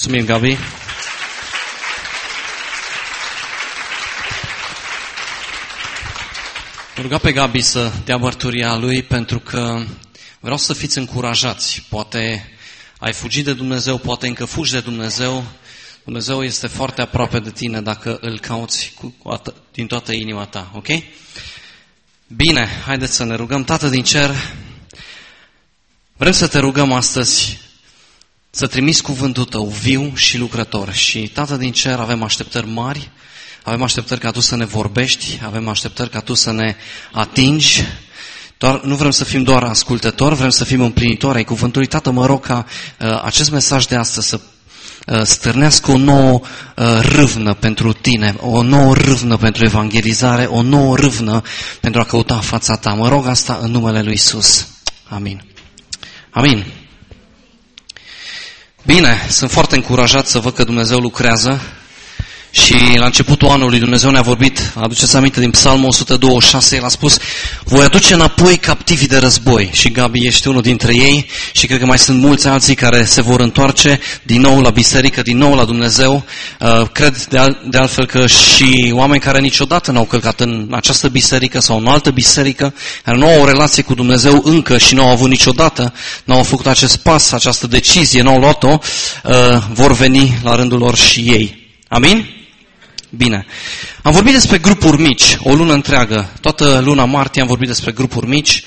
Mulțumim, Gabi. ruga pe Gabi să dea mărturia lui pentru că vreau să fiți încurajați. Poate ai fugit de Dumnezeu, poate încă fugi de Dumnezeu. Dumnezeu este foarte aproape de tine dacă îl cauți cu, cu din toată inima ta, ok? Bine, haideți să ne rugăm. Tată din cer, vrem să te rugăm astăzi să trimiți cuvântul tău viu și lucrător. Și, Tată din cer, avem așteptări mari, avem așteptări ca tu să ne vorbești, avem așteptări ca tu să ne atingi. Doar, nu vrem să fim doar ascultători, vrem să fim împlinitori ai cuvântului. Tată, mă rog ca uh, acest mesaj de astăzi să uh, stârnească o nouă uh, râvnă pentru tine, o nouă râvnă pentru evangelizare, o nouă râvnă pentru a căuta fața ta. Mă rog asta în numele lui Isus. Amin. Amin. Bine, sunt foarte încurajat să văd că Dumnezeu lucrează și la începutul anului Dumnezeu ne-a vorbit, aduceți aminte din Psalmul 126, el a spus, voi aduce înapoi captivii de război. Și Gabi ești unul dintre ei și cred că mai sunt mulți alții care se vor întoarce din nou la biserică, din nou la Dumnezeu. Uh, cred de, al, de altfel că și oameni care niciodată n-au călcat în această biserică sau în o altă biserică, care nu au o relație cu Dumnezeu încă și nu au avut niciodată, nu au făcut acest pas, această decizie, nu au luat-o, uh, vor veni la rândul lor și ei. Amin? Bine. Am vorbit despre grupuri mici, o lună întreagă. Toată luna martie am vorbit despre grupuri mici.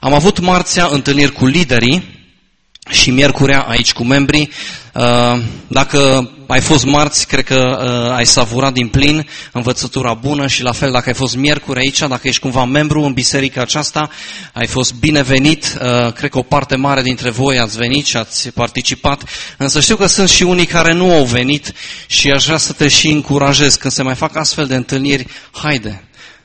Am avut marțea întâlniri cu liderii și miercurea aici cu membrii. Uh, dacă ai fost marți, cred că uh, ai savurat din plin învățătura bună și la fel dacă ai fost miercuri aici, dacă ești cumva membru în biserica aceasta, ai fost binevenit. Uh, cred că o parte mare dintre voi ați venit și ați participat, însă știu că sunt și unii care nu au venit și aș vrea să te și încurajez când se mai fac astfel de întâlniri, haide,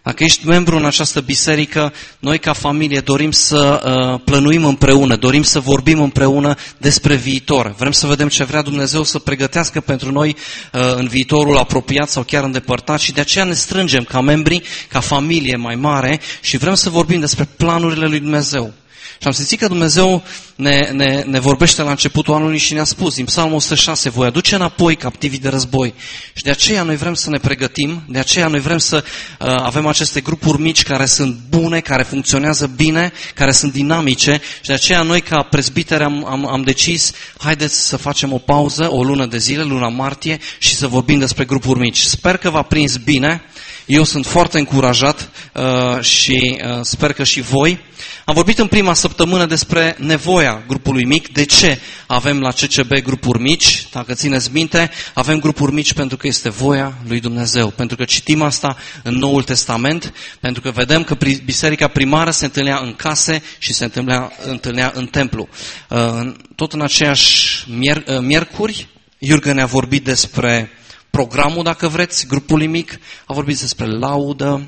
dacă ești membru în această biserică, noi ca familie dorim să uh, plănuim împreună, dorim să vorbim împreună despre viitor. Vrem să vedem ce vrea Dumnezeu să pregătească pentru noi uh, în viitorul apropiat sau chiar îndepărtat și de aceea ne strângem ca membri, ca familie mai mare și vrem să vorbim despre planurile lui Dumnezeu. Și am simțit că Dumnezeu ne, ne, ne vorbește la începutul anului și ne-a spus, din Psalmul 106, voi aduce înapoi captivii de război. Și de aceea noi vrem să ne pregătim, de aceea noi vrem să uh, avem aceste grupuri mici care sunt bune, care funcționează bine, care sunt dinamice și de aceea noi ca prezbiteri am, am, am decis, haideți să facem o pauză, o lună de zile, luna martie și să vorbim despre grupuri mici. Sper că v-a prins bine. Eu sunt foarte încurajat uh, și uh, sper că și voi. Am vorbit în prima săptămână despre nevoia grupului mic. De ce avem la CCB grupuri mici? Dacă țineți minte, avem grupuri mici pentru că este voia lui Dumnezeu. Pentru că citim asta în Noul Testament, pentru că vedem că biserica primară se întâlnea în case și se întâlnea, întâlnea în templu. Uh, tot în aceeași mier, uh, miercuri, Iurgen ne-a vorbit despre programul, dacă vreți, grupului mic, a vorbit despre laudă,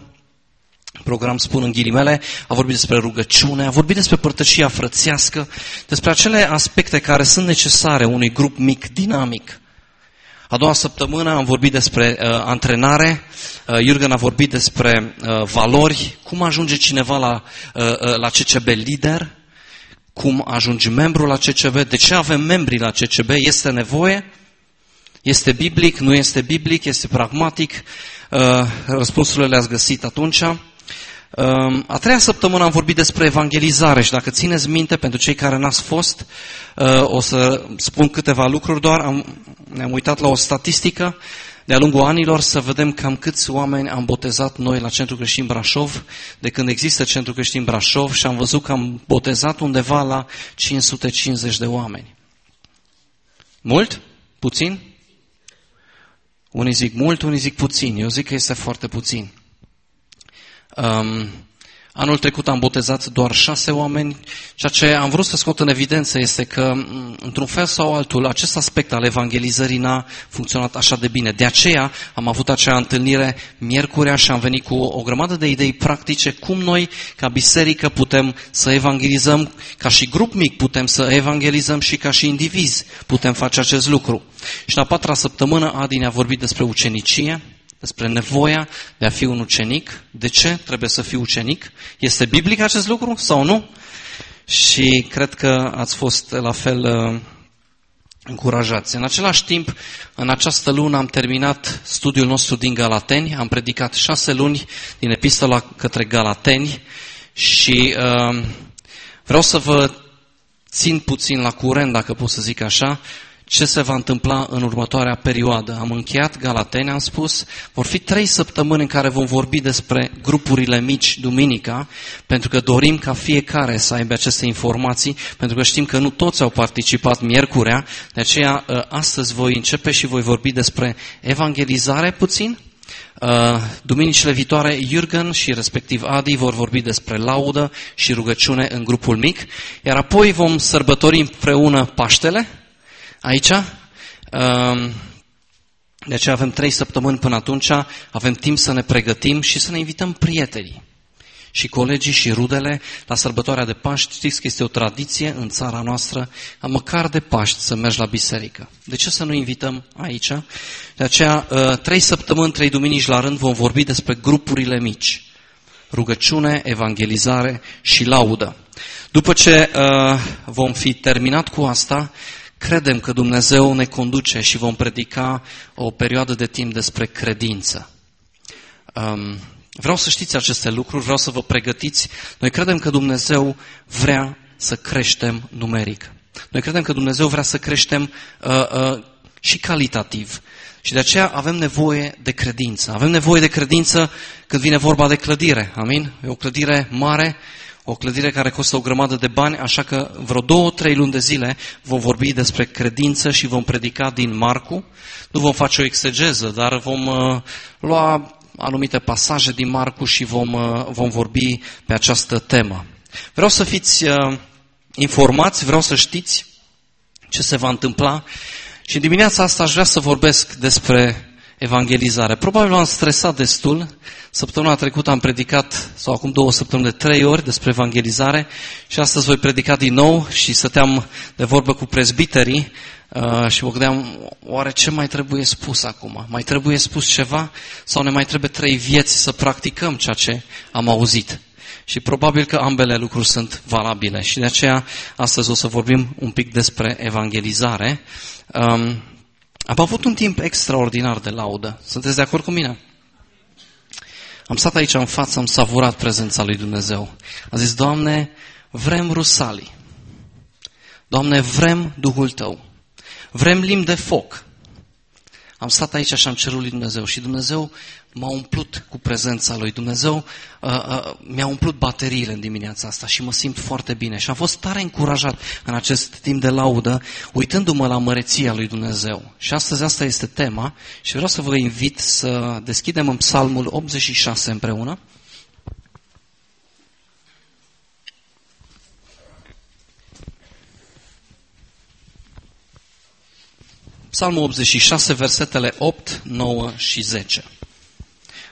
program spun în ghilimele, a vorbit despre rugăciune, a vorbit despre părtășia frățească, despre acele aspecte care sunt necesare unui grup mic, dinamic. A doua săptămână am vorbit despre uh, antrenare, uh, Jurgen a vorbit despre uh, valori, cum ajunge cineva la, uh, uh, la CCB lider, cum ajunge membru la CCB, de ce avem membri la CCB, este nevoie, este biblic, nu este biblic, este pragmatic? Uh, răspunsurile le-ați găsit atunci. Uh, a treia săptămână am vorbit despre evangelizare și dacă țineți minte, pentru cei care n-ați fost, uh, o să spun câteva lucruri doar. Am, ne-am uitat la o statistică de-a lungul anilor să vedem cam câți oameni am botezat noi la Centrul Creștin Brașov, de când există Centrul Creștin Brașov și am văzut că am botezat undeva la 550 de oameni. Mult? Puțin? Unii zic mult, unii zic puțin. Eu zic că este foarte puțin. Um, Anul trecut am botezat doar șase oameni. Ceea ce am vrut să scot în evidență este că, într-un fel sau altul, acest aspect al evangelizării n-a funcționat așa de bine. De aceea am avut acea întâlnire miercurea și am venit cu o grămadă de idei practice cum noi, ca biserică, putem să evangelizăm, ca și grup mic putem să evangelizăm și ca și indivizi putem face acest lucru. Și la patra săptămână Adi ne-a vorbit despre ucenicie, despre nevoia de a fi un ucenic. De ce trebuie să fii ucenic? Este biblic acest lucru sau nu? Și cred că ați fost la fel uh, încurajați. În același timp, în această lună am terminat studiul nostru din Galateni, am predicat șase luni din epistola către Galateni și uh, vreau să vă țin puțin la curent, dacă pot să zic așa, ce se va întâmpla în următoarea perioadă. Am încheiat Galateni, am spus, vor fi trei săptămâni în care vom vorbi despre grupurile mici duminica, pentru că dorim ca fiecare să aibă aceste informații, pentru că știm că nu toți au participat miercurea, de aceea ă, astăzi voi începe și voi vorbi despre evangelizare puțin, ă, Duminicile viitoare, Jürgen și respectiv Adi vor vorbi despre laudă și rugăciune în grupul mic, iar apoi vom sărbători împreună Paștele, aici. Ehm, de aceea avem trei săptămâni până atunci, avem timp să ne pregătim și să ne invităm prietenii și colegii și rudele la sărbătoarea de Paști. Știți că este o tradiție în țara noastră, măcar de Paști, să mergi la biserică. De ce să nu invităm aici? De aceea, ă, trei săptămâni, trei duminici la rând vom vorbi despre grupurile mici. Rugăciune, evangelizare și laudă. După ce uh, vom fi terminat cu asta, Credem că Dumnezeu ne conduce și vom predica o perioadă de timp despre credință. Um, vreau să știți aceste lucruri, vreau să vă pregătiți. Noi credem că Dumnezeu vrea să creștem numeric. Noi credem că Dumnezeu vrea să creștem uh, uh, și calitativ. Și de aceea avem nevoie de credință. Avem nevoie de credință când vine vorba de clădire. Amin? E o clădire mare o clădire care costă o grămadă de bani, așa că vreo două, trei luni de zile vom vorbi despre credință și vom predica din Marcu. Nu vom face o exegeză, dar vom uh, lua anumite pasaje din Marcu și vom, uh, vom vorbi pe această temă. Vreau să fiți uh, informați, vreau să știți ce se va întâmpla și dimineața asta aș vrea să vorbesc despre evangelizare. Probabil am stresat destul. Săptămâna trecută am predicat, sau acum două săptămâni, de trei ori despre evangelizare și astăzi voi predica din nou și stăteam de vorbă cu prezbiterii uh, și mă gândeam, oare ce mai trebuie spus acum? Mai trebuie spus ceva sau ne mai trebuie trei vieți să practicăm ceea ce am auzit? Și probabil că ambele lucruri sunt valabile și de aceea astăzi o să vorbim un pic despre evangelizare. Um, am avut un timp extraordinar de laudă. Sunteți de acord cu mine? Am stat aici în față, am savurat prezența lui Dumnezeu. Am zis, Doamne, vrem rusalii. Doamne, vrem Duhul Tău. Vrem limbi de foc. Am stat aici și am cerut lui Dumnezeu și Dumnezeu m-a umplut cu prezența lui Dumnezeu, uh, uh, mi-a umplut bateriile în dimineața asta și mă simt foarte bine. Și am fost tare încurajat în acest timp de laudă, uitându-mă la măreția lui Dumnezeu. Și astăzi asta este tema și vreau să vă invit să deschidem în Psalmul 86 împreună. Psalmul 86, versetele 8, 9 și 10.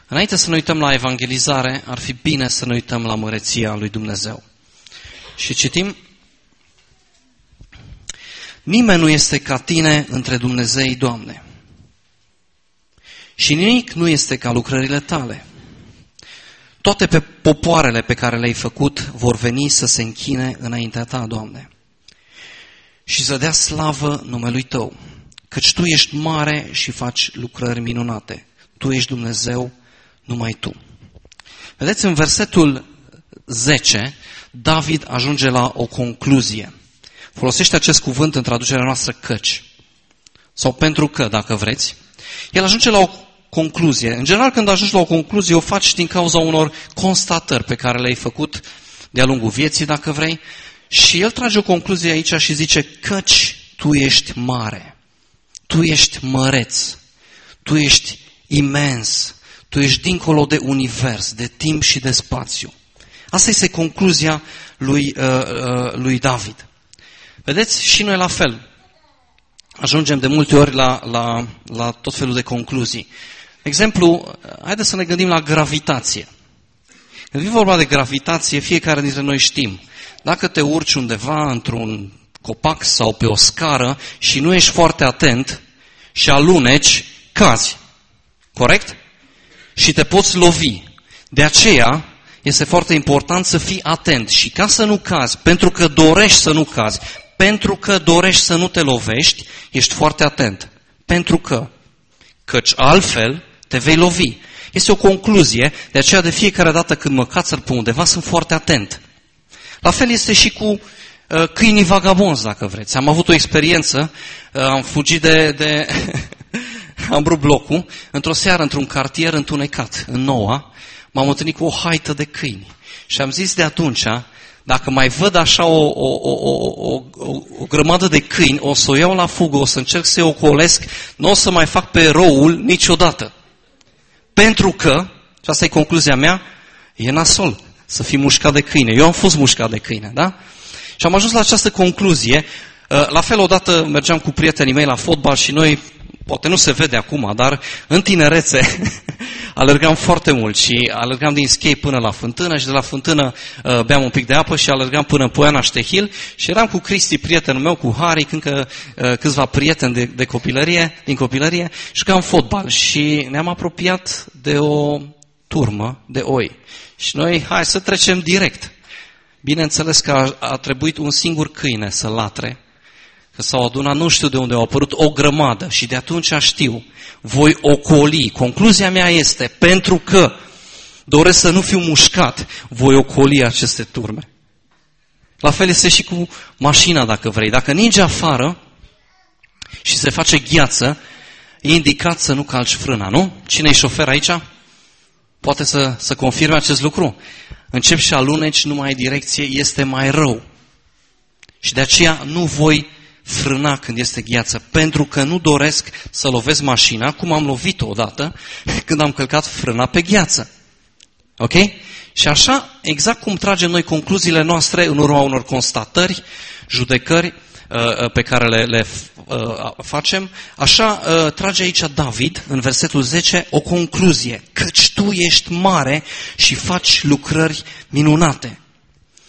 Înainte să ne uităm la evangelizare, ar fi bine să ne uităm la măreția lui Dumnezeu. Și citim, Nimeni nu este ca tine între Dumnezei, Doamne. Și nimic nu este ca lucrările tale. Toate pe popoarele pe care le-ai făcut vor veni să se închine înaintea ta, Doamne. Și să dea slavă numelui Tău, căci Tu ești mare și faci lucrări minunate. Tu ești Dumnezeu numai tu. Vedeți, în versetul 10, David ajunge la o concluzie. Folosește acest cuvânt în traducerea noastră căci. Sau pentru că, dacă vreți. El ajunge la o concluzie. În general, când ajungi la o concluzie, o faci din cauza unor constatări pe care le-ai făcut de-a lungul vieții, dacă vrei. Și el trage o concluzie aici și zice, căci tu ești mare, tu ești măreț, tu ești imens, tu ești dincolo de univers, de timp și de spațiu. Asta este concluzia lui, uh, uh, lui David. Vedeți, și noi la fel. Ajungem de multe ori la, la, la tot felul de concluzii. Exemplu, haideți să ne gândim la gravitație. Când vine vorba de gravitație, fiecare dintre noi știm. Dacă te urci undeva într-un copac sau pe o scară și nu ești foarte atent și aluneci, cazi. Corect? Și te poți lovi. De aceea este foarte important să fii atent și ca să nu cazi, pentru că dorești să nu cazi, pentru că dorești să nu te lovești, ești foarte atent. Pentru că, căci altfel te vei lovi. Este o concluzie, de aceea de fiecare dată când mă cațăr pe undeva sunt foarte atent. La fel este și cu uh, câinii vagabonzi, dacă vreți. Am avut o experiență, uh, am fugit de, de am rupt blocul, într-o seară, într-un cartier întunecat, în Noua, m-am întâlnit cu o haită de câini. Și am zis de atunci, dacă mai văd așa o, o, o, o, o, o grămadă de câini, o să o iau la fugă, o să încerc să-i ocolesc, nu o să mai fac pe roul niciodată. Pentru că, și asta e concluzia mea, e nasol să fii mușcat de câine. Eu am fost mușcat de câine, da? Și am ajuns la această concluzie. La fel, odată mergeam cu prietenii mei la fotbal și noi poate nu se vede acum, dar în tinerețe alergam foarte mult și alergam din skate până la fântână și de la fântână uh, beam un pic de apă și alergam până în Poiana Ștehil și eram cu Cristi, prietenul meu, cu Harry, încă uh, câțiva prieteni de, de copilărie, din copilărie, și jucam fotbal și ne-am apropiat de o turmă de oi. Și noi, hai să trecem direct. Bineînțeles că a, a trebuit un singur câine să latre că s-au adunat nu știu de unde au apărut o grămadă și de atunci știu, voi ocoli. Concluzia mea este, pentru că doresc să nu fiu mușcat, voi ocoli aceste turme. La fel este și cu mașina, dacă vrei. Dacă ninge afară și se face gheață, e indicat să nu calci frâna, nu? Cine e șofer aici? Poate să, să confirme acest lucru. Încep și aluneci, nu mai ai direcție, este mai rău. Și de aceea nu voi frâna când este gheață, pentru că nu doresc să lovesc mașina, cum am lovit-o odată când am călcat frâna pe gheață. Ok? Și așa, exact cum tragem noi concluziile noastre în urma unor constatări, judecări uh, uh, pe care le, le uh, facem, așa trage aici David, în versetul 10, o concluzie. Căci tu ești mare și faci lucrări minunate.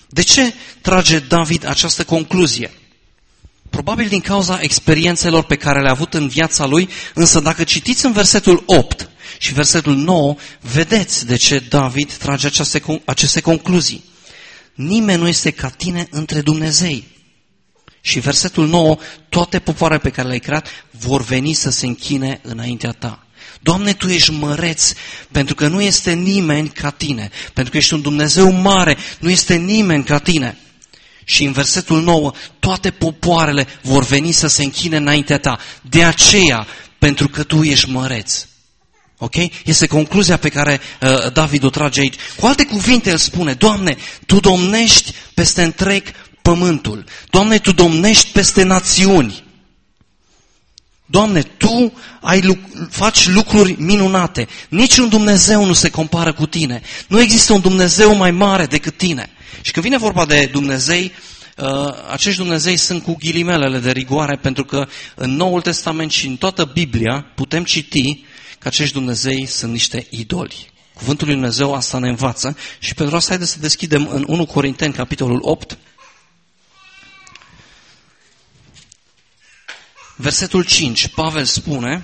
De ce trage David această concluzie? Probabil din cauza experiențelor pe care le-a avut în viața lui, însă dacă citiți în versetul 8 și versetul 9, vedeți de ce David trage aceste, aceste concluzii. Nimeni nu este ca tine între Dumnezei. Și versetul 9, toate popoarele pe care le-ai creat vor veni să se închine înaintea ta. Doamne, Tu ești măreț, pentru că nu este nimeni ca Tine, pentru că ești un Dumnezeu mare, nu este nimeni ca Tine. Și în versetul 9, toate popoarele vor veni să se închine înaintea ta. De aceea, pentru că tu ești măreț. Ok? Este concluzia pe care uh, David o trage aici. Cu alte cuvinte, el spune, Doamne, Tu domnești peste întreg pământul. Doamne, Tu domnești peste națiuni. Doamne, Tu ai, faci lucruri minunate. Niciun Dumnezeu nu se compară cu Tine. Nu există un Dumnezeu mai mare decât Tine. Și când vine vorba de Dumnezei, uh, acești Dumnezei sunt cu ghilimelele de rigoare, pentru că în Noul Testament și în toată Biblia putem citi că acești Dumnezei sunt niște idoli. Cuvântul lui Dumnezeu asta ne învață și pentru asta haideți să deschidem în 1 Corinteni, capitolul 8, versetul 5. Pavel spune,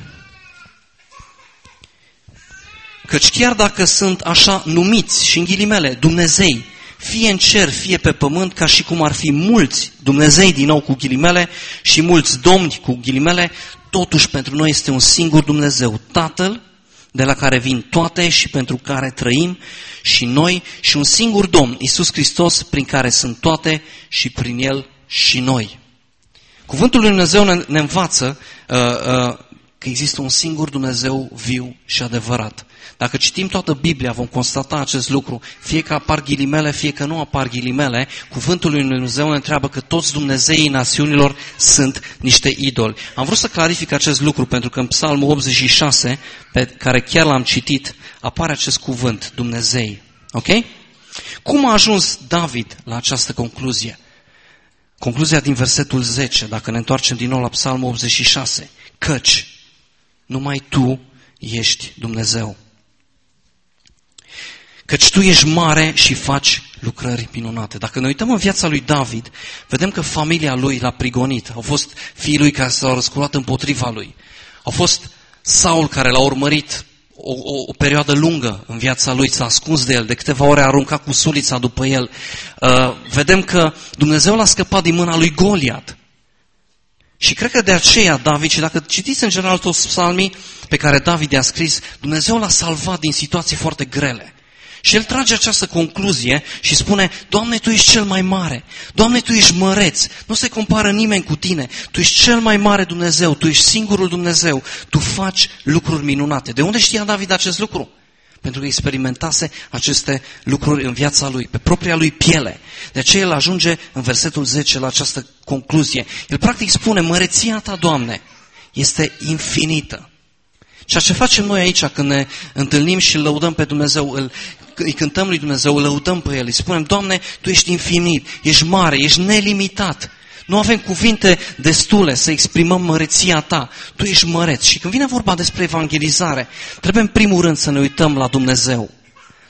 căci chiar dacă sunt așa numiți și în ghilimele Dumnezei, fie în cer, fie pe pământ, ca și cum ar fi mulți Dumnezei din nou cu ghilimele și mulți domni cu ghilimele, totuși pentru noi este un singur Dumnezeu, Tatăl, de la care vin toate și pentru care trăim și noi și un singur Domn, Isus Hristos, prin care sunt toate și prin El și noi. Cuvântul lui Dumnezeu ne, ne învață uh, uh, că există un singur Dumnezeu viu și adevărat. Dacă citim toată Biblia, vom constata acest lucru. Fie că apar ghilimele, fie că nu apar ghilimele, cuvântul lui Dumnezeu ne întreabă că toți Dumnezeii națiunilor sunt niște idoli. Am vrut să clarific acest lucru pentru că în Psalmul 86, pe care chiar l-am citit, apare acest cuvânt, Dumnezei. Ok? Cum a ajuns David la această concluzie? Concluzia din versetul 10, dacă ne întoarcem din nou la Psalmul 86. Căci numai Tu ești Dumnezeu. Căci tu ești mare și faci lucrări minunate. Dacă ne uităm în viața lui David, vedem că familia lui l-a prigonit. Au fost fiii lui care s-au răsculat împotriva lui. Au fost Saul care l-a urmărit o, o, o perioadă lungă în viața lui, s-a ascuns de el, de câteva ore a aruncat cu sulița după el. Uh, vedem că Dumnezeu l-a scăpat din mâna lui Goliat. Și cred că de aceea David, și dacă citiți în general toți psalmii pe care David i-a scris, Dumnezeu l-a salvat din situații foarte grele. Și el trage această concluzie și spune, Doamne, Tu ești cel mai mare, Doamne, Tu ești măreț, nu se compară nimeni cu Tine, Tu ești cel mai mare Dumnezeu, Tu ești singurul Dumnezeu, Tu faci lucruri minunate. De unde știa David acest lucru? Pentru că experimentase aceste lucruri în viața lui, pe propria lui piele. De aceea el ajunge în versetul 10 la această concluzie. El practic spune, măreția ta, Doamne, este infinită. Ceea ce facem noi aici când ne întâlnim și îl lăudăm pe Dumnezeu, îl, îi cântăm lui Dumnezeu, îl lăudăm pe El, îi spunem, Doamne, Tu ești infinit, ești mare, ești nelimitat. Nu avem cuvinte destule să exprimăm măreția Ta. Tu ești măreț. Și când vine vorba despre evangelizare, trebuie în primul rând să ne uităm la Dumnezeu.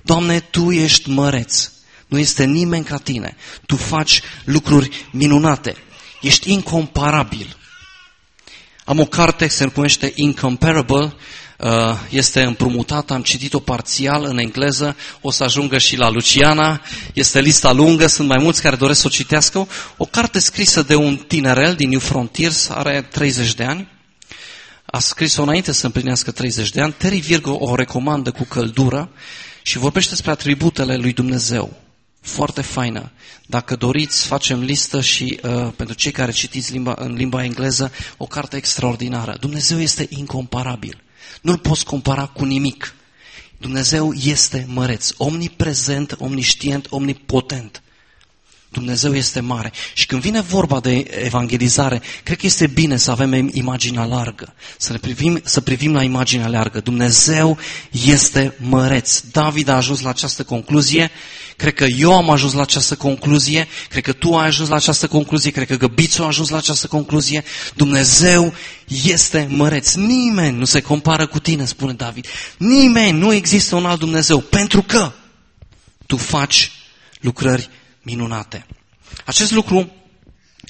Doamne, Tu ești măreț. Nu este nimeni ca Tine. Tu faci lucruri minunate. Ești incomparabil. Am o carte, se numește Incomparable, uh, este împrumutată, am citit-o parțial în engleză, o să ajungă și la Luciana, este lista lungă, sunt mai mulți care doresc să o citească. O carte scrisă de un tinerel din New Frontiers, are 30 de ani, a scris-o înainte să împlinească 30 de ani, Terry Virgo o recomandă cu căldură și vorbește despre atributele lui Dumnezeu foarte faină. Dacă doriți, facem listă și uh, pentru cei care citiți limba, în limba engleză, o carte extraordinară. Dumnezeu este incomparabil. Nu-l poți compara cu nimic. Dumnezeu este măreț, omniprezent, omniștient, omnipotent. Dumnezeu este mare. Și când vine vorba de evangelizare, cred că este bine să avem imaginea largă, să, ne privim, să privim la imaginea largă. Dumnezeu este măreț. David a ajuns la această concluzie, cred că eu am ajuns la această concluzie, cred că tu ai ajuns la această concluzie, cred că Găbițu a ajuns la această concluzie. Dumnezeu este măreț. Nimeni nu se compară cu tine, spune David. Nimeni, nu există un alt Dumnezeu, pentru că tu faci lucrări minunate. Acest lucru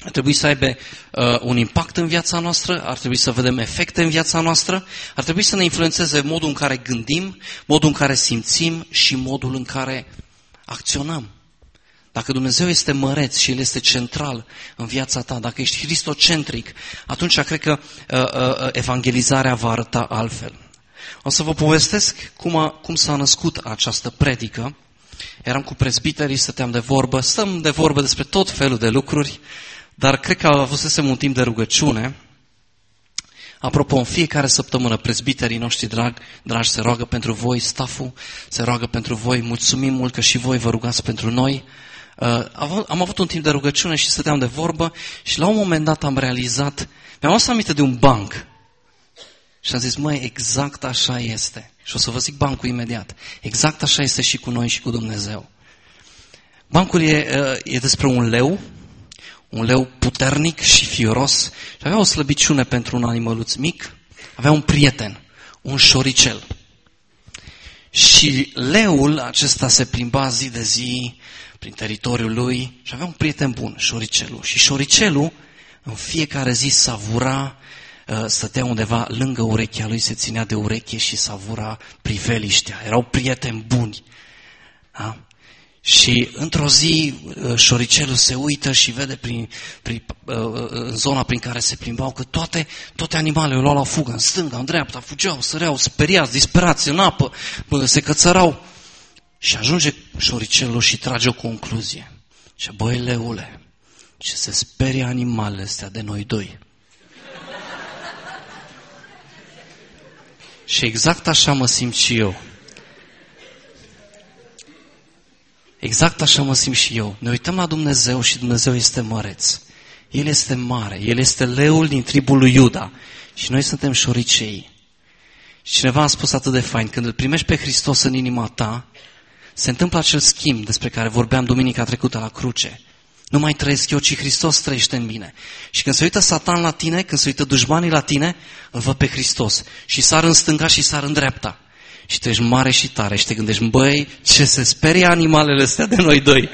ar trebui să aibă uh, un impact în viața noastră, ar trebui să vedem efecte în viața noastră, ar trebui să ne influențeze modul în care gândim, modul în care simțim și modul în care acționăm. Dacă Dumnezeu este măreț și El este central în viața ta, dacă ești cristocentric, atunci cred că uh, uh, evangelizarea va arăta altfel. O să vă povestesc cum, a, cum s-a născut această predică eram cu prezbiterii, stăteam de vorbă, stăm de vorbă despre tot felul de lucruri, dar cred că avusesem un timp de rugăciune. Apropo, în fiecare săptămână prezbiterii noștri drag, dragi se roagă pentru voi, staful se roagă pentru voi, mulțumim mult că și voi vă rugați pentru noi. Uh, am avut un timp de rugăciune și stăteam de vorbă și la un moment dat am realizat, mi-am adus aminte de un banc și am zis, măi, exact așa este. Și o să vă zic bancul imediat. Exact așa este și cu noi și cu Dumnezeu. Bancul e, uh, e despre un leu, un leu puternic și fioros și avea o slăbiciune pentru un animăluț mic, avea un prieten, un șoricel. Și leul acesta se plimba zi de zi prin teritoriul lui și avea un prieten bun, șoricelul. Și șoricelul în fiecare zi savura Uh, stătea undeva lângă urechea lui, se ținea de ureche și savura priveliștea. Erau prieteni buni. Da? Și într-o zi uh, șoricelul se uită și vede prin, prin, uh, în zona prin care se plimbau că toate, toate animalele luau la fugă, în stânga, în dreapta, fugeau, săreau, speriați, disperați, în apă, se cățărau. Și ajunge șoricelul și trage o concluzie. Și băi, leule, ce se sperie animalele astea de noi doi. Și exact așa mă simt și eu. Exact așa mă simt și eu. Ne uităm la Dumnezeu și Dumnezeu este măreț. El este mare. El este leul din tribul lui Iuda. Și noi suntem șoricei. Și cineva a spus atât de fain, când îl primești pe Hristos în inima ta, se întâmplă acel schimb despre care vorbeam duminica trecută la cruce. Nu mai trăiesc eu, ci Hristos trăiește în mine. Și când se uită Satan la tine, când se uită dușmanii la tine, îl văd pe Hristos. Și sar în stânga și sar în dreapta. Și tu ești mare și tare și te gândești, băi, ce se sperie animalele astea de noi doi.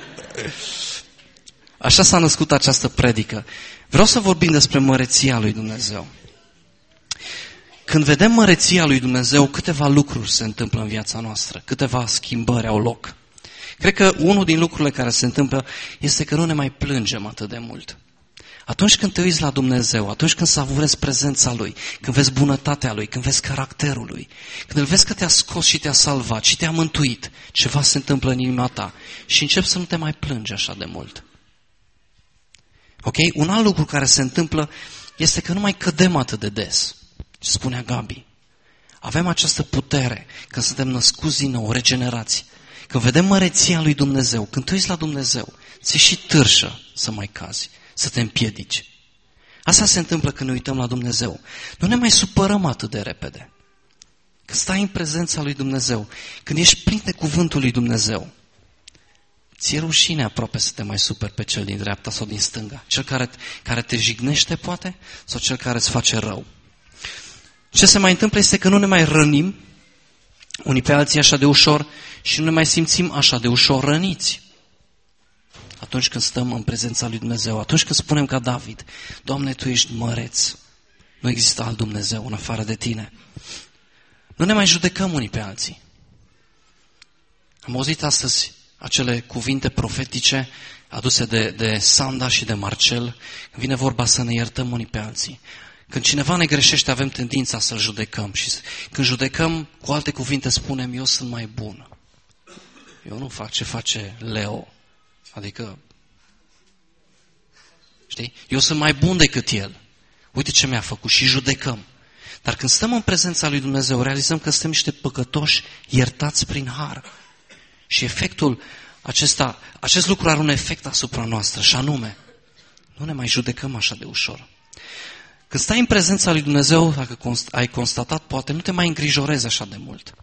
Așa s-a născut această predică. Vreau să vorbim despre măreția lui Dumnezeu. când vedem măreția lui Dumnezeu, câteva lucruri se întâmplă în viața noastră, câteva schimbări au loc. Cred că unul din lucrurile care se întâmplă este că nu ne mai plângem atât de mult. Atunci când te uiți la Dumnezeu, atunci când savurezi prezența Lui, când vezi bunătatea Lui, când vezi caracterul Lui, când îl vezi că te-a scos și te-a salvat și te-a mântuit, ceva se întâmplă în inima ta și începi să nu te mai plângi așa de mult. Ok? Un alt lucru care se întâmplă este că nu mai cădem atât de des. Ce spunea Gabi. Avem această putere când suntem născuți din nou, regenerați. Când vedem măreția lui Dumnezeu, când tu ești la Dumnezeu, ți și târșă să mai cazi, să te împiedici. Asta se întâmplă când ne uităm la Dumnezeu. Nu ne mai supărăm atât de repede. Când stai în prezența lui Dumnezeu, când ești plin de cuvântul lui Dumnezeu, ți-e rușine aproape să te mai super pe cel din dreapta sau din stânga. Cel care, care te jignește, poate, sau cel care îți face rău. Ce se mai întâmplă este că nu ne mai rănim unii pe alții așa de ușor și nu ne mai simțim așa de ușor răniți. Atunci când stăm în prezența lui Dumnezeu, atunci când spunem ca David, Doamne, Tu ești măreț, nu există alt Dumnezeu în afară de Tine. Nu ne mai judecăm unii pe alții. Am auzit astăzi acele cuvinte profetice aduse de, de Sanda și de Marcel, vine vorba să ne iertăm unii pe alții. Când cineva ne greșește, avem tendința să-l judecăm. Și când judecăm, cu alte cuvinte, spunem, eu sunt mai bun. Eu nu fac ce face Leo. Adică, știi? Eu sunt mai bun decât el. Uite ce mi-a făcut și judecăm. Dar când stăm în prezența lui Dumnezeu, realizăm că suntem niște păcătoși iertați prin har. Și efectul acesta, acest lucru are un efect asupra noastră, și anume, nu ne mai judecăm așa de ușor. Când stai în prezența lui Dumnezeu, dacă ai constatat, poate nu te mai îngrijorezi așa de mult.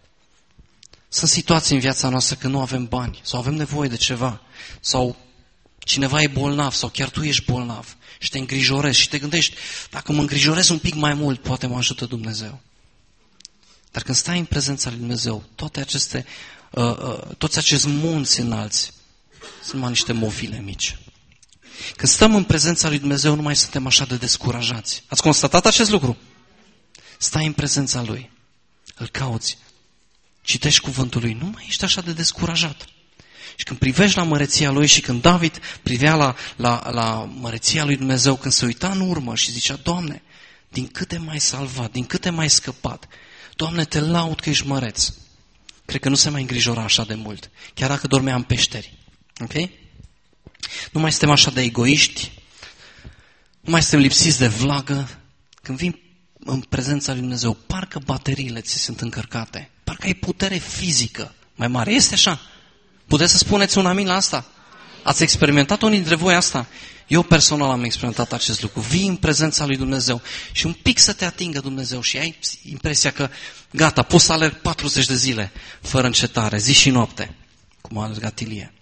Sunt situații în viața noastră când nu avem bani sau avem nevoie de ceva sau cineva e bolnav sau chiar tu ești bolnav și te îngrijorezi și te gândești, dacă mă îngrijorez un pic mai mult, poate mă ajută Dumnezeu. Dar când stai în prezența lui Dumnezeu, toate aceste, uh, uh, toți acești munți înalți sunt numai niște movile mici. Când stăm în prezența lui Dumnezeu, nu mai suntem așa de descurajați. Ați constatat acest lucru? Stai în prezența Lui, îl cauți, citești cuvântul Lui, nu mai ești așa de descurajat. Și când privești la măreția Lui și când David privea la, la, la măreția Lui Dumnezeu, când se uita în urmă și zicea, Doamne, din câte mai salvat, din câte mai scăpat, Doamne, te laud că ești măreț. Cred că nu se mai îngrijora așa de mult, chiar dacă dormea în peșteri. Ok? Nu mai suntem așa de egoiști, nu mai suntem lipsiți de vlagă. Când vin în prezența lui Dumnezeu, parcă bateriile ți sunt încărcate, parcă ai putere fizică mai mare. Este așa? Puteți să spuneți un amin la asta? Ați experimentat unii dintre voi asta? Eu personal am experimentat acest lucru. Vii în prezența lui Dumnezeu și un pic să te atingă Dumnezeu și ai impresia că gata, poți să alerg 40 de zile fără încetare, zi și noapte, cum a alergat Ilie.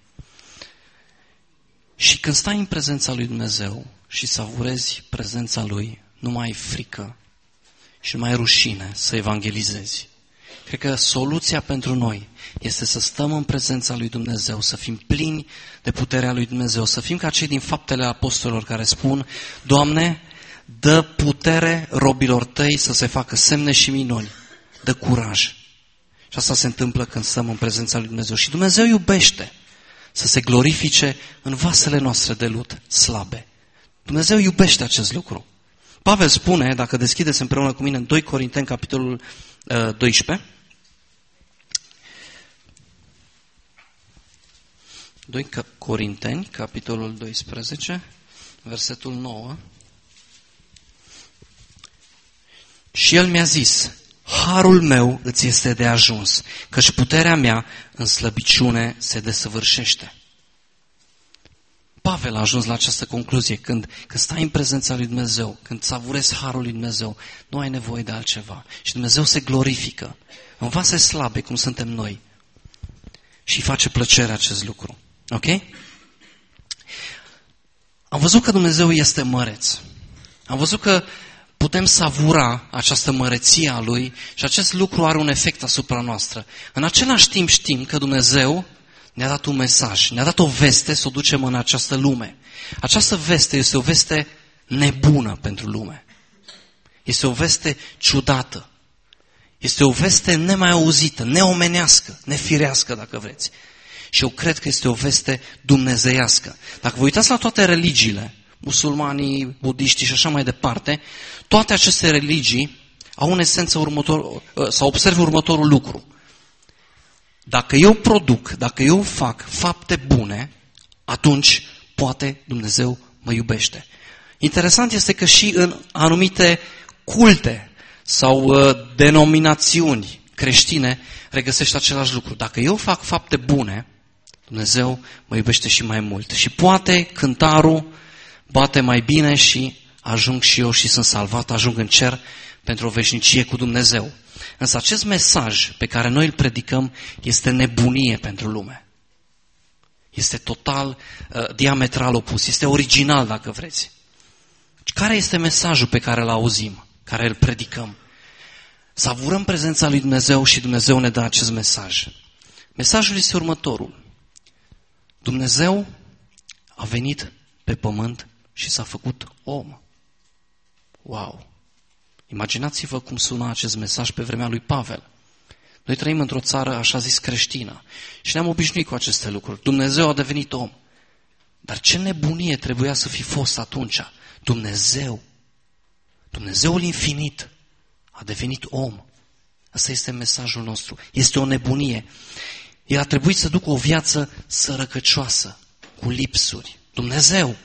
Și când stai în prezența lui Dumnezeu și savurezi prezența lui, nu mai ai frică și nu mai ai rușine să evangelizezi. Cred că soluția pentru noi este să stăm în prezența lui Dumnezeu, să fim plini de puterea lui Dumnezeu, să fim ca cei din faptele apostolilor care spun, Doamne, dă putere robilor tăi să se facă semne și minuni, dă curaj. Și asta se întâmplă când stăm în prezența lui Dumnezeu. Și Dumnezeu iubește să se glorifice în vasele noastre de lut slabe. Dumnezeu iubește acest lucru. Pavel spune, dacă deschideți împreună cu mine în 2 Corinteni, capitolul uh, 12, 2 Corinteni, capitolul 12, versetul 9. Și el mi-a zis, Harul meu îți este de ajuns, căci puterea mea în slăbiciune se desăvârșește. Pavel a ajuns la această concluzie când, când stai în prezența lui Dumnezeu, când savurezi harul lui Dumnezeu, nu ai nevoie de altceva. Și Dumnezeu se glorifică în vase slabe, cum suntem noi. Și face plăcere acest lucru. Ok? Am văzut că Dumnezeu este măreț. Am văzut că putem savura această măreție a Lui și acest lucru are un efect asupra noastră. În același timp știm că Dumnezeu ne-a dat un mesaj, ne-a dat o veste să o ducem în această lume. Această veste este o veste nebună pentru lume. Este o veste ciudată. Este o veste nemai auzită, neomenească, nefirească, dacă vreți. Și eu cred că este o veste dumnezeiască. Dacă vă uitați la toate religiile, musulmanii, budiștii și așa mai departe, toate aceste religii au în esență următor, sau observă următorul lucru. Dacă eu produc, dacă eu fac fapte bune, atunci poate Dumnezeu mă iubește. Interesant este că și în anumite culte sau uh, denominațiuni creștine regăsește același lucru. Dacă eu fac fapte bune, Dumnezeu mă iubește și mai mult. Și poate cântarul bate mai bine și ajung și eu și sunt salvat, ajung în cer pentru o veșnicie cu Dumnezeu. Însă acest mesaj pe care noi îl predicăm este nebunie pentru lume. Este total, uh, diametral opus, este original dacă vreți. Care este mesajul pe care îl auzim, care îl predicăm? Savurăm prezența lui Dumnezeu și Dumnezeu ne dă acest mesaj. Mesajul este următorul. Dumnezeu a venit pe pământ și s-a făcut om. Wow! Imaginați-vă cum suna acest mesaj pe vremea lui Pavel. Noi trăim într-o țară așa zis creștină și ne-am obișnuit cu aceste lucruri. Dumnezeu a devenit om. Dar ce nebunie trebuia să fi fost atunci? Dumnezeu, Dumnezeul infinit, a devenit om. Asta este mesajul nostru. Este o nebunie. El a trebuit să ducă o viață sărăcăcioasă, cu lipsuri. Dumnezeu,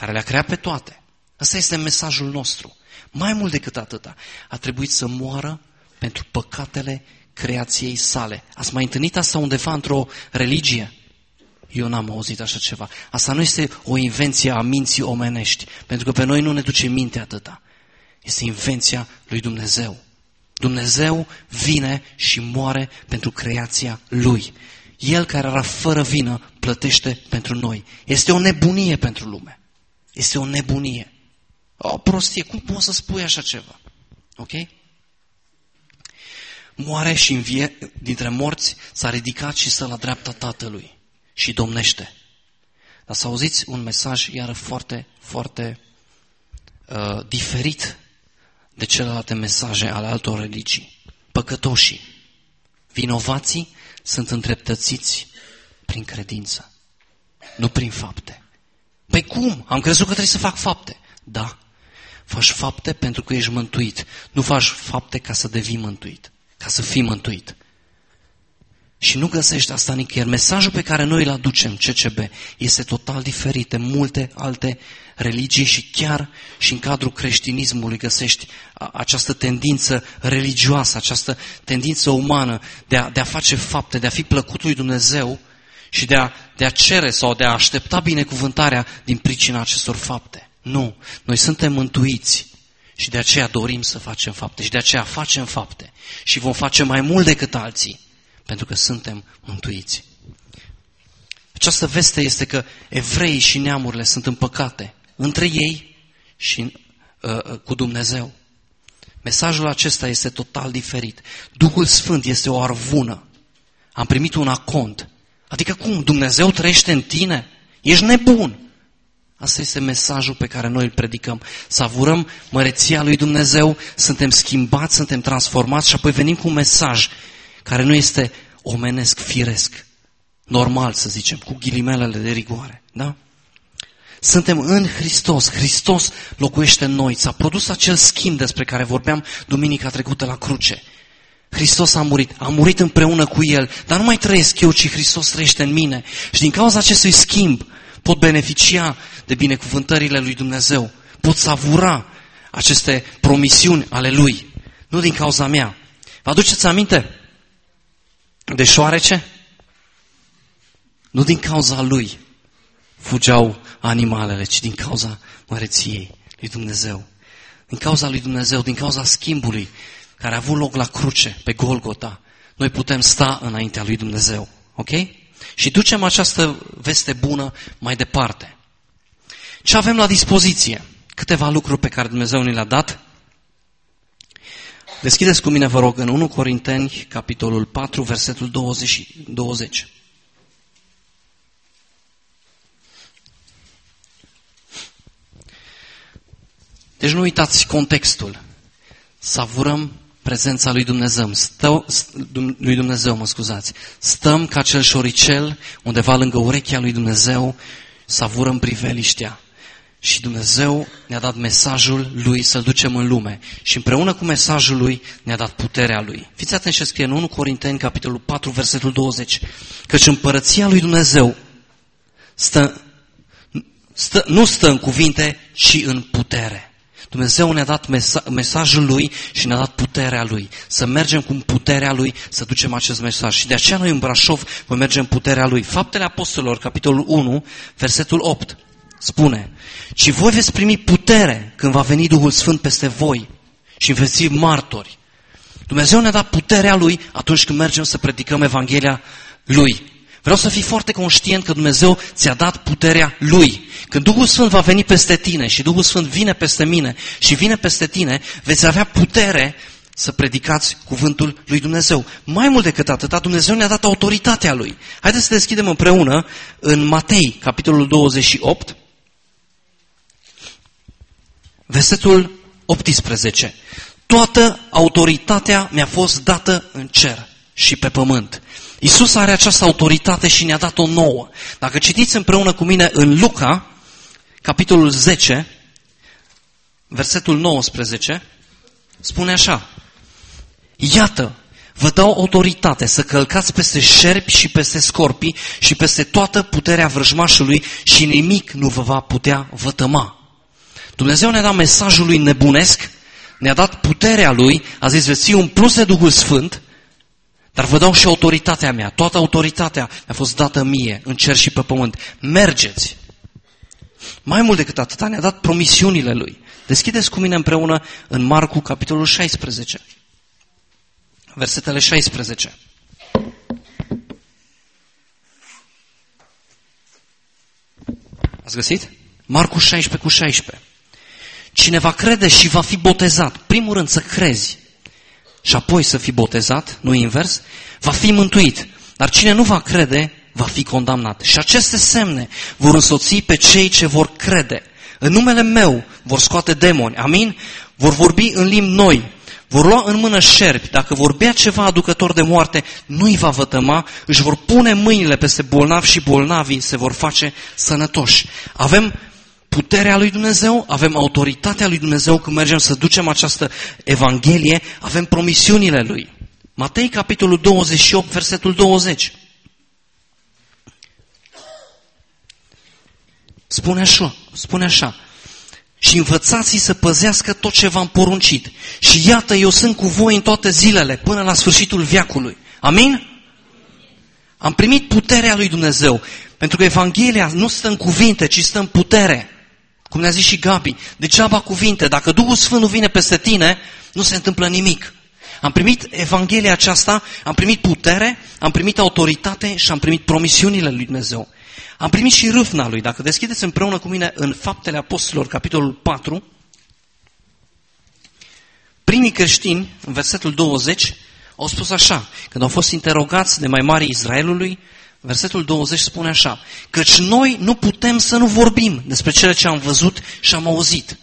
care le-a creat pe toate. Asta este mesajul nostru. Mai mult decât atâta, a trebuit să moară pentru păcatele creației sale. Ați mai întâlnit asta undeva într-o religie? Eu n-am auzit așa ceva. Asta nu este o invenție a minții omenești, pentru că pe noi nu ne duce minte atâta. Este invenția lui Dumnezeu. Dumnezeu vine și moare pentru creația Lui. El care era fără vină plătește pentru noi. Este o nebunie pentru lume. Este o nebunie. O prostie. Cum poți să spui așa ceva? Ok? Moare și învie dintre morți, s-a ridicat și stă la dreapta Tatălui și domnește. Dar să auziți un mesaj iară foarte, foarte uh, diferit de celelalte mesaje ale altor religii. Păcătoșii, vinovații sunt întreptățiți prin credință, nu prin fapte. Păi cum? Am crezut că trebuie să fac fapte. Da, faci fapte pentru că ești mântuit. Nu faci fapte ca să devii mântuit, ca să fii mântuit. Și nu găsești asta nicăieri. Mesajul pe care noi îl aducem, CCB, este total diferit de multe alte religii și chiar și în cadrul creștinismului găsești această tendință religioasă, această tendință umană de a, de a face fapte, de a fi plăcut lui Dumnezeu și de a, de a cere sau de a aștepta binecuvântarea din pricina acestor fapte. Nu, noi suntem mântuiți și de aceea dorim să facem fapte și de aceea facem fapte și vom face mai mult decât alții pentru că suntem mântuiți. Această veste este că evreii și neamurile sunt împăcate între ei și uh, uh, cu Dumnezeu. Mesajul acesta este total diferit. Duhul Sfânt este o arvună. Am primit un acont. Adică cum? Dumnezeu trăiește în tine? Ești nebun. Asta este mesajul pe care noi îl predicăm. Savurăm măreția lui Dumnezeu, suntem schimbați, suntem transformați și apoi venim cu un mesaj care nu este omenesc, firesc, normal să zicem, cu ghilimelele de rigoare. Da? Suntem în Hristos. Hristos locuiește în noi. S-a produs acel schimb despre care vorbeam duminica trecută la cruce. Hristos a murit. A murit împreună cu El. Dar nu mai trăiesc eu, ci Hristos trăiește în mine. Și din cauza acestui schimb pot beneficia de binecuvântările lui Dumnezeu. Pot savura aceste promisiuni ale Lui. Nu din cauza mea. Vă aduceți aminte? de șoarece? Nu din cauza lui fugeau animalele, ci din cauza măreției lui Dumnezeu. Din cauza lui Dumnezeu, din cauza schimbului care a avut loc la cruce, pe Golgota, noi putem sta înaintea lui Dumnezeu. Ok? Și ducem această veste bună mai departe. Ce avem la dispoziție? Câteva lucruri pe care Dumnezeu ne le-a dat Deschideți cu mine, vă rog, în 1 Corinteni, capitolul 4, versetul 20. 20. Deci nu uitați contextul. Savurăm prezența lui Dumnezeu. Stăm, lui Dumnezeu, mă scuzați. Stăm ca cel șoricel undeva lângă urechea lui Dumnezeu, savurăm priveliștea. Și Dumnezeu ne-a dat mesajul lui să-l ducem în lume. Și împreună cu mesajul lui ne-a dat puterea lui. Fiți atenți ce scrie în 1 Corinteni, capitolul 4, versetul 20. Căci împărăția lui Dumnezeu stă, stă, nu stă în cuvinte, ci în putere. Dumnezeu ne-a dat mesajul Lui și ne-a dat puterea Lui. Să mergem cu puterea Lui, să ducem acest mesaj. Și de aceea noi în Brașov vom merge în puterea Lui. Faptele Apostolilor, capitolul 1, versetul 8, spune Și voi veți primi putere când va veni Duhul Sfânt peste voi și veți fi martori. Dumnezeu ne-a dat puterea Lui atunci când mergem să predicăm Evanghelia Lui. Vreau să fii foarte conștient că Dumnezeu ți-a dat puterea Lui. Când Duhul Sfânt va veni peste tine și Duhul Sfânt vine peste mine și vine peste tine, veți avea putere să predicați cuvântul lui Dumnezeu. Mai mult decât atât, Dumnezeu ne-a dat autoritatea Lui. Haideți să deschidem împreună în Matei, capitolul 28, versetul 18. Toată autoritatea mi-a fost dată în cer și pe pământ. Isus are această autoritate și ne-a dat-o nouă. Dacă citiți împreună cu mine în Luca, capitolul 10, versetul 19, spune așa. Iată, vă dau autoritate să călcați peste șerpi și peste scorpii și peste toată puterea vrăjmașului și nimic nu vă va putea vătăma. Dumnezeu ne-a dat mesajul lui nebunesc, ne-a dat puterea lui, a zis veți fi plus de Duhul Sfânt, dar vă dau și autoritatea mea. Toată autoritatea mi-a fost dată mie, în cer și pe pământ. Mergeți! Mai mult decât atât, ne-a dat promisiunile lui. Deschideți cu mine împreună în Marcu, capitolul 16. Versetele 16. Ați găsit? Marcu 16 cu 16. Cine va crede și va fi botezat, primul rând să crezi și apoi să fii botezat, nu invers, va fi mântuit. Dar cine nu va crede, va fi condamnat. Și aceste semne vor însoți pe cei ce vor crede. În numele meu vor scoate demoni, amin? Vor vorbi în limbi noi, vor lua în mână șerpi, dacă vor bea ceva aducător de moarte, nu-i va vătăma, își vor pune mâinile peste bolnavi și bolnavii se vor face sănătoși. Avem puterea lui Dumnezeu, avem autoritatea lui Dumnezeu când mergem să ducem această Evanghelie, avem promisiunile lui. Matei, capitolul 28, versetul 20. Spune așa, spune așa. Și învățați să păzească tot ce v-am poruncit. Și iată, eu sunt cu voi în toate zilele, până la sfârșitul viacului. Amin? Am primit puterea lui Dumnezeu. Pentru că Evanghelia nu stă în cuvinte, ci stă în putere. Cum ne-a zis și Gabi, degeaba cuvinte. Dacă Duhul Sfânt nu vine peste tine, nu se întâmplă nimic. Am primit Evanghelia aceasta, am primit putere, am primit autoritate și am primit promisiunile lui Dumnezeu. Am primit și râvna lui. Dacă deschideți împreună cu mine în Faptele Apostolilor, capitolul 4, primii creștini, în versetul 20, au spus așa, când au fost interogați de mai mari Israelului, versetul 20 spune așa, căci noi nu putem să nu vorbim despre cele ce am văzut și am auzit.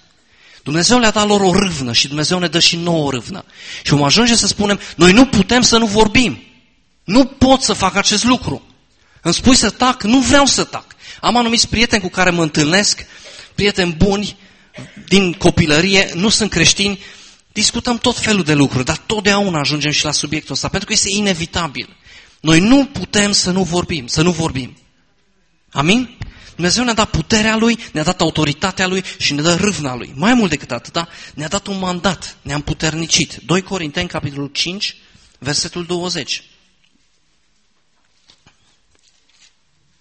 Dumnezeu le-a dat lor o râvnă și Dumnezeu ne dă și nouă o râvnă. Și vom ajunge să spunem, noi nu putem să nu vorbim. Nu pot să fac acest lucru. Îmi spui să tac? Nu vreau să tac. Am anumiți prieteni cu care mă întâlnesc, prieteni buni, din copilărie, nu sunt creștini, discutăm tot felul de lucruri, dar totdeauna ajungem și la subiectul ăsta, pentru că este inevitabil. Noi nu putem să nu vorbim, să nu vorbim. Amin? Dumnezeu ne-a dat puterea Lui, ne-a dat autoritatea Lui și ne dă râvna Lui. Mai mult decât atâta, ne-a dat un mandat, ne-a împuternicit. 2 Corinteni, capitolul 5, versetul 20.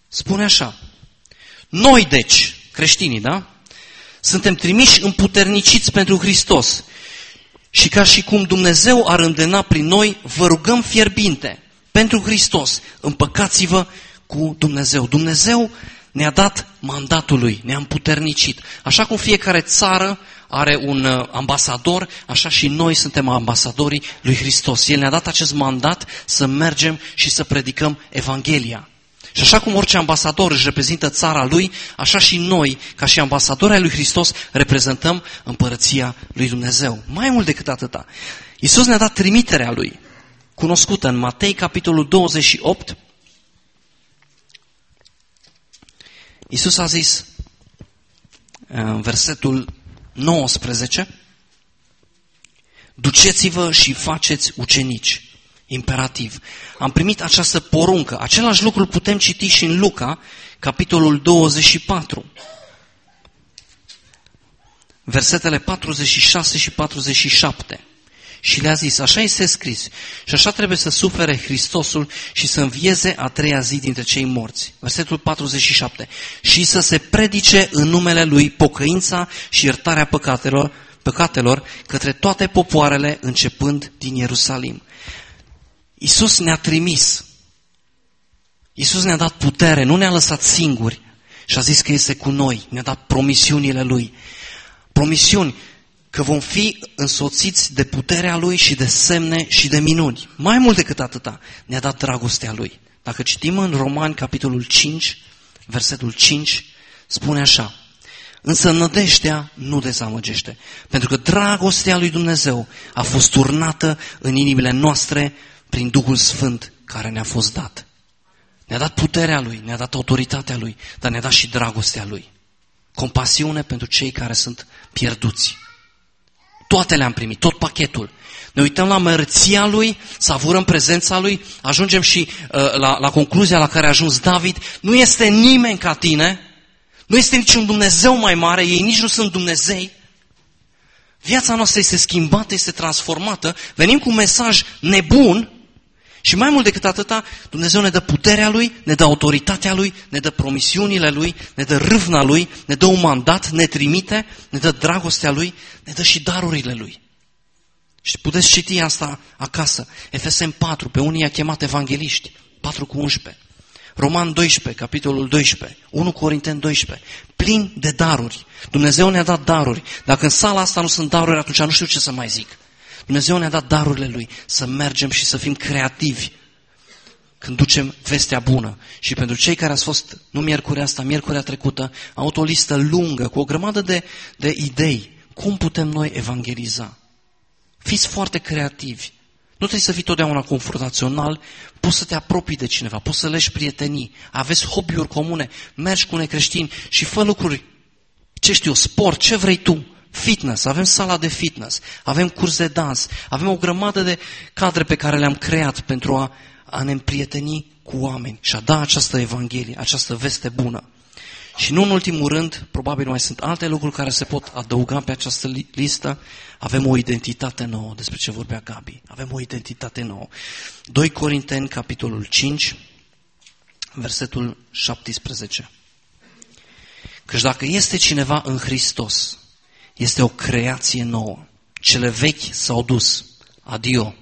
Spune așa. Noi, deci, creștinii, da? Suntem trimiși împuterniciți pentru Hristos. Și ca și cum Dumnezeu ar îndemna prin noi, vă rugăm fierbinte pentru Hristos, împăcați-vă cu Dumnezeu. Dumnezeu ne-a dat mandatul lui, ne-a împuternicit. Așa cum fiecare țară are un uh, ambasador, așa și noi suntem ambasadorii lui Hristos. El ne-a dat acest mandat să mergem și să predicăm Evanghelia. Și așa cum orice ambasador își reprezintă țara lui, așa și noi, ca și ambasadori ai lui Hristos, reprezentăm împărăția lui Dumnezeu. Mai mult decât atâta. Iisus ne-a dat trimiterea Lui, cunoscută în Matei, capitolul 28. Iisus a zis, în versetul 19, Duceți-vă și faceți ucenici. Imperativ. Am primit această poruncă. Același lucru îl putem citi și în Luca, capitolul 24. Versetele 46 și 47. Și le-a zis, așa este scris, și așa trebuie să sufere Hristosul și să învieze a treia zi dintre cei morți. Versetul 47. Și să se predice în numele Lui pocăința și iertarea păcatelor, păcatelor către toate popoarele, începând din Ierusalim. Iisus ne-a trimis. Iisus ne-a dat putere, nu ne-a lăsat singuri și a zis că este cu noi, ne-a dat promisiunile Lui. Promisiuni că vom fi însoțiți de puterea Lui și de semne și de minuni. Mai mult decât atâta, ne-a dat dragostea Lui. Dacă citim în Romani, capitolul 5, versetul 5, spune așa, Însă nădejdea nu dezamăgește, pentru că dragostea lui Dumnezeu a fost turnată în inimile noastre prin Duhul Sfânt care ne-a fost dat. Ne-a dat puterea Lui, ne-a dat autoritatea Lui, dar ne-a dat și dragostea Lui. Compasiune pentru cei care sunt pierduți. Toate le-am primit, tot pachetul. Ne uităm la mărția Lui, savurăm prezența Lui, ajungem și uh, la, la concluzia la care a ajuns David. Nu este nimeni ca tine, nu este niciun Dumnezeu mai mare, ei nici nu sunt Dumnezei. Viața noastră este schimbată, este transformată, venim cu un mesaj nebun și mai mult decât atâta, Dumnezeu ne dă puterea Lui, ne dă autoritatea Lui, ne dă promisiunile Lui, ne dă râvna Lui, ne dă un mandat, ne trimite, ne dă dragostea Lui, ne dă și darurile Lui. Și puteți citi asta acasă. Efesem 4, pe unii i-a chemat evangeliști, 4 cu 11. Roman 12, capitolul 12, 1 Corinteni 12, plin de daruri. Dumnezeu ne-a dat daruri. Dacă în sala asta nu sunt daruri, atunci nu știu ce să mai zic. Dumnezeu ne-a dat darurile Lui să mergem și să fim creativi când ducem vestea bună. Și pentru cei care ați fost, nu miercurea asta, miercurea trecută, am avut o listă lungă cu o grămadă de, de idei. Cum putem noi evangeliza? Fiți foarte creativi. Nu trebuie să fii totdeauna confruntațional, poți să te apropii de cineva, poți să leși prietenii, aveți hobby-uri comune, mergi cu necreștini și fă lucruri, ce știu, sport, ce vrei tu, fitness, avem sala de fitness, avem curs de dans, avem o grămadă de cadre pe care le-am creat pentru a, a ne împrieteni cu oameni și a da această evanghelie, această veste bună. Și nu în ultimul rând, probabil mai sunt alte lucruri care se pot adăuga pe această listă, avem o identitate nouă, despre ce vorbea Gabi. Avem o identitate nouă. 2 Corinteni, capitolul 5, versetul 17. Căci dacă este cineva în Hristos, este o creație nouă. Cele vechi s-au dus. Adio.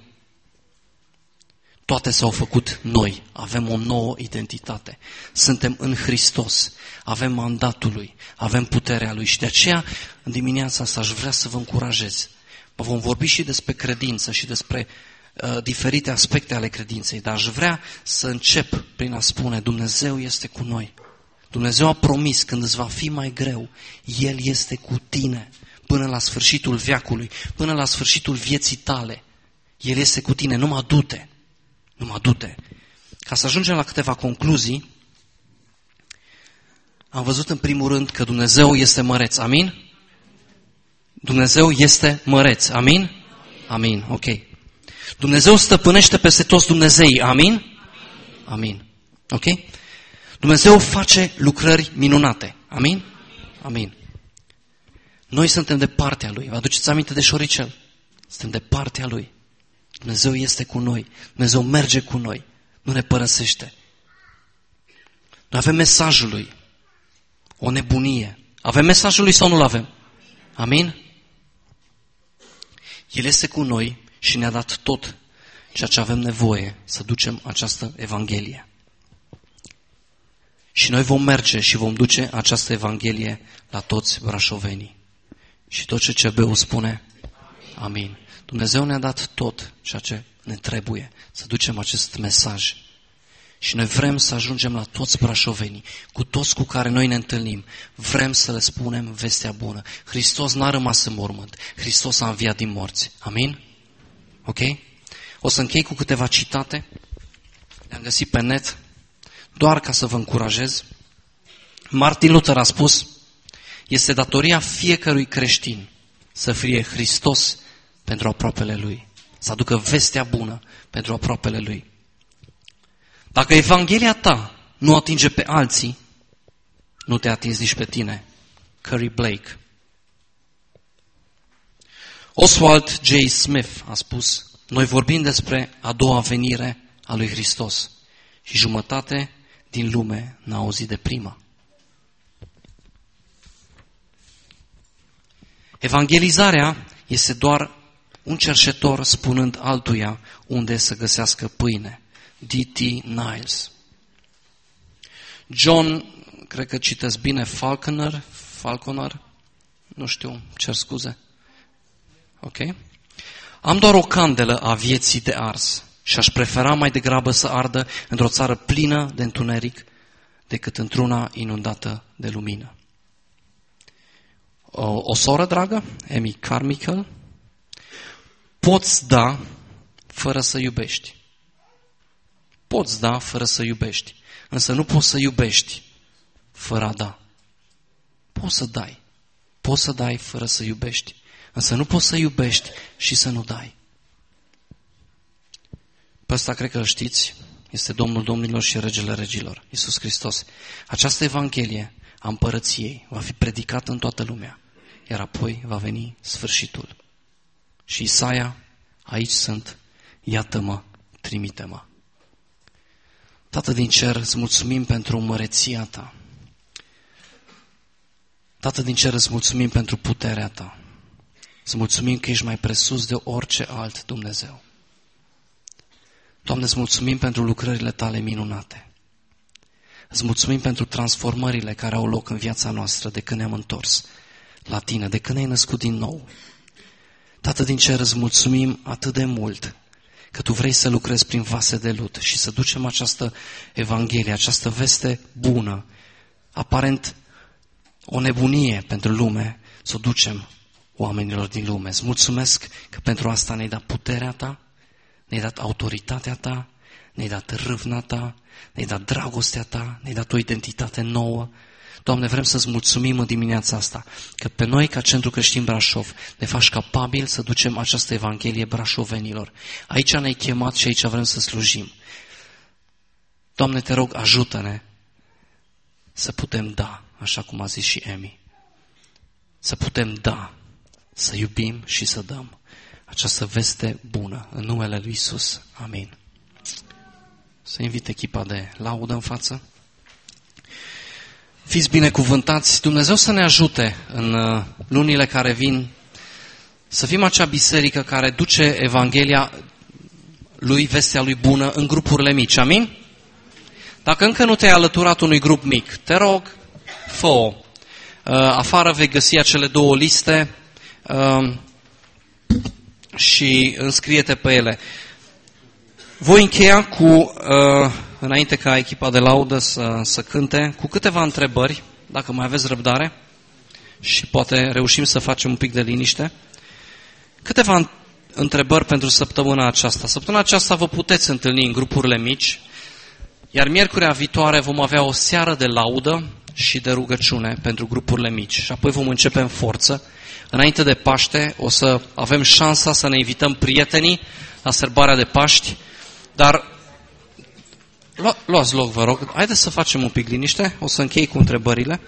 Toate s-au făcut noi. Avem o nouă identitate. Suntem în Hristos. Avem mandatul Lui. Avem puterea Lui. Și de aceea, în dimineața asta, aș vrea să vă încurajez. Mă vom vorbi și despre credință și despre uh, diferite aspecte ale credinței, dar aș vrea să încep prin a spune Dumnezeu este cu noi. Dumnezeu a promis când îți va fi mai greu, El este cu tine până la sfârșitul veacului, până la sfârșitul vieții tale. El este cu tine, nu mă dute. Nu mă dute. Ca să ajungem la câteva concluzii, am văzut în primul rând că Dumnezeu este măreț. Amin? Dumnezeu este măreț. Amin? Amin. Ok. Dumnezeu stăpânește peste toți Dumnezei. Amin? Amin. Ok? Dumnezeu face lucrări minunate. Amin? Amin. Noi suntem de partea Lui. Vă aduceți aminte de șoricel? Suntem de partea Lui. Dumnezeu este cu noi. Dumnezeu merge cu noi. Nu ne părăsește. Noi avem mesajul Lui. O nebunie. Avem mesajul Lui sau nu-L avem? Amin? El este cu noi și ne-a dat tot ceea ce avem nevoie să ducem această Evanghelie. Și noi vom merge și vom duce această Evanghelie la toți brașovenii. Și tot ce CBU spune, amin. Dumnezeu ne-a dat tot ceea ce ne trebuie să ducem acest mesaj. Și noi vrem să ajungem la toți brașovenii, cu toți cu care noi ne întâlnim. Vrem să le spunem vestea bună. Hristos n-a rămas în mormânt. Hristos a înviat din morți. Amin? Ok? O să închei cu câteva citate. Le-am găsit pe net, doar ca să vă încurajez. Martin Luther a spus, este datoria fiecărui creștin să fie Hristos pentru aproapele lui. Să aducă vestea bună pentru aproapele lui. Dacă Evanghelia ta nu atinge pe alții, nu te atingi nici pe tine. Curry Blake. Oswald J. Smith a spus, noi vorbim despre a doua venire a lui Hristos și jumătate din lume n-a auzit de prima. Evangelizarea este doar un cerșetor spunând altuia unde să găsească pâine. D.T. Niles. John, cred că citesc bine, Falconer, Falconer, nu știu, cer scuze. Ok? Am doar o candelă a vieții de ars și aș prefera mai degrabă să ardă într-o țară plină de întuneric decât într-una inundată de lumină. O, o soră dragă, Amy Carmichael, poți da fără să iubești. Poți da fără să iubești, însă nu poți să iubești fără a da. Poți să dai. Poți să dai fără să iubești. Însă nu poți să iubești și să nu dai. Pe ăsta cred că îl știți. Este Domnul Domnilor și Regele Regilor, Iisus Hristos. Această Evanghelie a împărăției va fi predicată în toată lumea, iar apoi va veni sfârșitul. Și Isaia, aici sunt, iată-mă, trimite-mă. Tată din cer, îți mulțumim pentru măreția ta. Tată din cer, îți mulțumim pentru puterea ta. Îți mulțumim că ești mai presus de orice alt Dumnezeu. Doamne, îți mulțumim pentru lucrările tale minunate. Îți mulțumim pentru transformările care au loc în viața noastră de când ne-am întors la tine, de când ne-ai născut din nou. Tată din cer, îți mulțumim atât de mult că tu vrei să lucrezi prin vase de lut și să ducem această Evanghelie, această veste bună, aparent o nebunie pentru lume, să o ducem oamenilor din lume. Îți mulțumesc că pentru asta ne-ai dat puterea ta, ne-ai dat autoritatea ta, ne-ai dat râvna ta, ne-ai dat dragostea ta, ne-ai dat o identitate nouă. Doamne, vrem să-ți mulțumim în dimineața asta că pe noi, ca Centru Creștin Brașov, ne faci capabil să ducem această Evanghelie brașovenilor. Aici ne-ai chemat și aici vrem să slujim. Doamne, te rog, ajută-ne să putem da, așa cum a zis și Emi. Să putem da să iubim și să dăm această veste bună în numele Lui Isus. Amin. Să invit echipa de laudă în față. Fiți binecuvântați. Dumnezeu să ne ajute în uh, lunile care vin să fim acea biserică care duce Evanghelia lui, vestea lui bună, în grupurile mici. Amin? Dacă încă nu te-ai alăturat unui grup mic, te rog, fă -o. Uh, afară vei găsi acele două liste Um, și înscrie-te pe ele. Voi încheia cu, uh, înainte ca echipa de laudă să, să cânte, cu câteva întrebări, dacă mai aveți răbdare și poate reușim să facem un pic de liniște. Câteva întrebări pentru săptămâna aceasta. Săptămâna aceasta vă puteți întâlni în grupurile mici, iar miercurea viitoare vom avea o seară de laudă și de rugăciune pentru grupurile mici. Și apoi vom începe în forță Înainte de Paște o să avem șansa să ne invităm prietenii la sărbarea de Paști, dar lu- luați loc, vă rog. Haideți să facem un pic liniște, o să închei cu întrebările.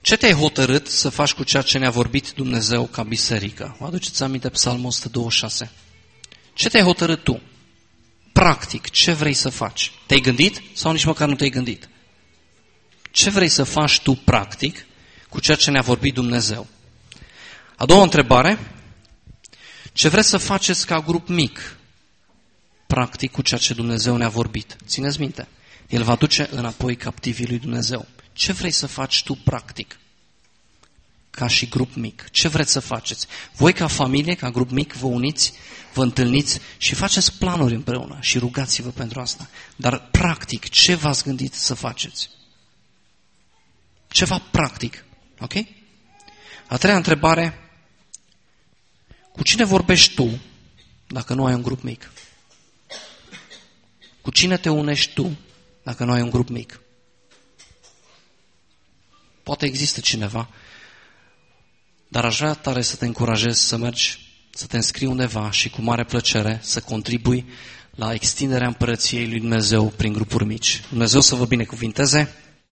Ce te-ai hotărât să faci cu ceea ce ne-a vorbit Dumnezeu ca biserică? Vă aduceți aminte Psalmul 126. Ce te-ai hotărât tu? Practic, ce vrei să faci? Te-ai gândit sau nici măcar nu te-ai gândit? Ce vrei să faci tu practic cu ceea ce ne-a vorbit Dumnezeu? A doua întrebare, ce vreți să faceți ca grup mic, practic cu ceea ce Dumnezeu ne-a vorbit? Țineți minte, El va duce înapoi captivii lui Dumnezeu. Ce vrei să faci tu practic? Ca și grup mic. Ce vreți să faceți? Voi ca familie, ca grup mic, vă uniți, vă întâlniți și faceți planuri împreună și rugați-vă pentru asta. Dar practic, ce v-ați gândit să faceți? Ceva practic. Ok? A treia întrebare, cu cine vorbești tu dacă nu ai un grup mic? Cu cine te unești tu dacă nu ai un grup mic? Poate există cineva, dar aș vrea tare să te încurajez să mergi, să te înscrii undeva și cu mare plăcere să contribui la extinderea împărăției lui Dumnezeu prin grupuri mici. Dumnezeu să vă binecuvinteze!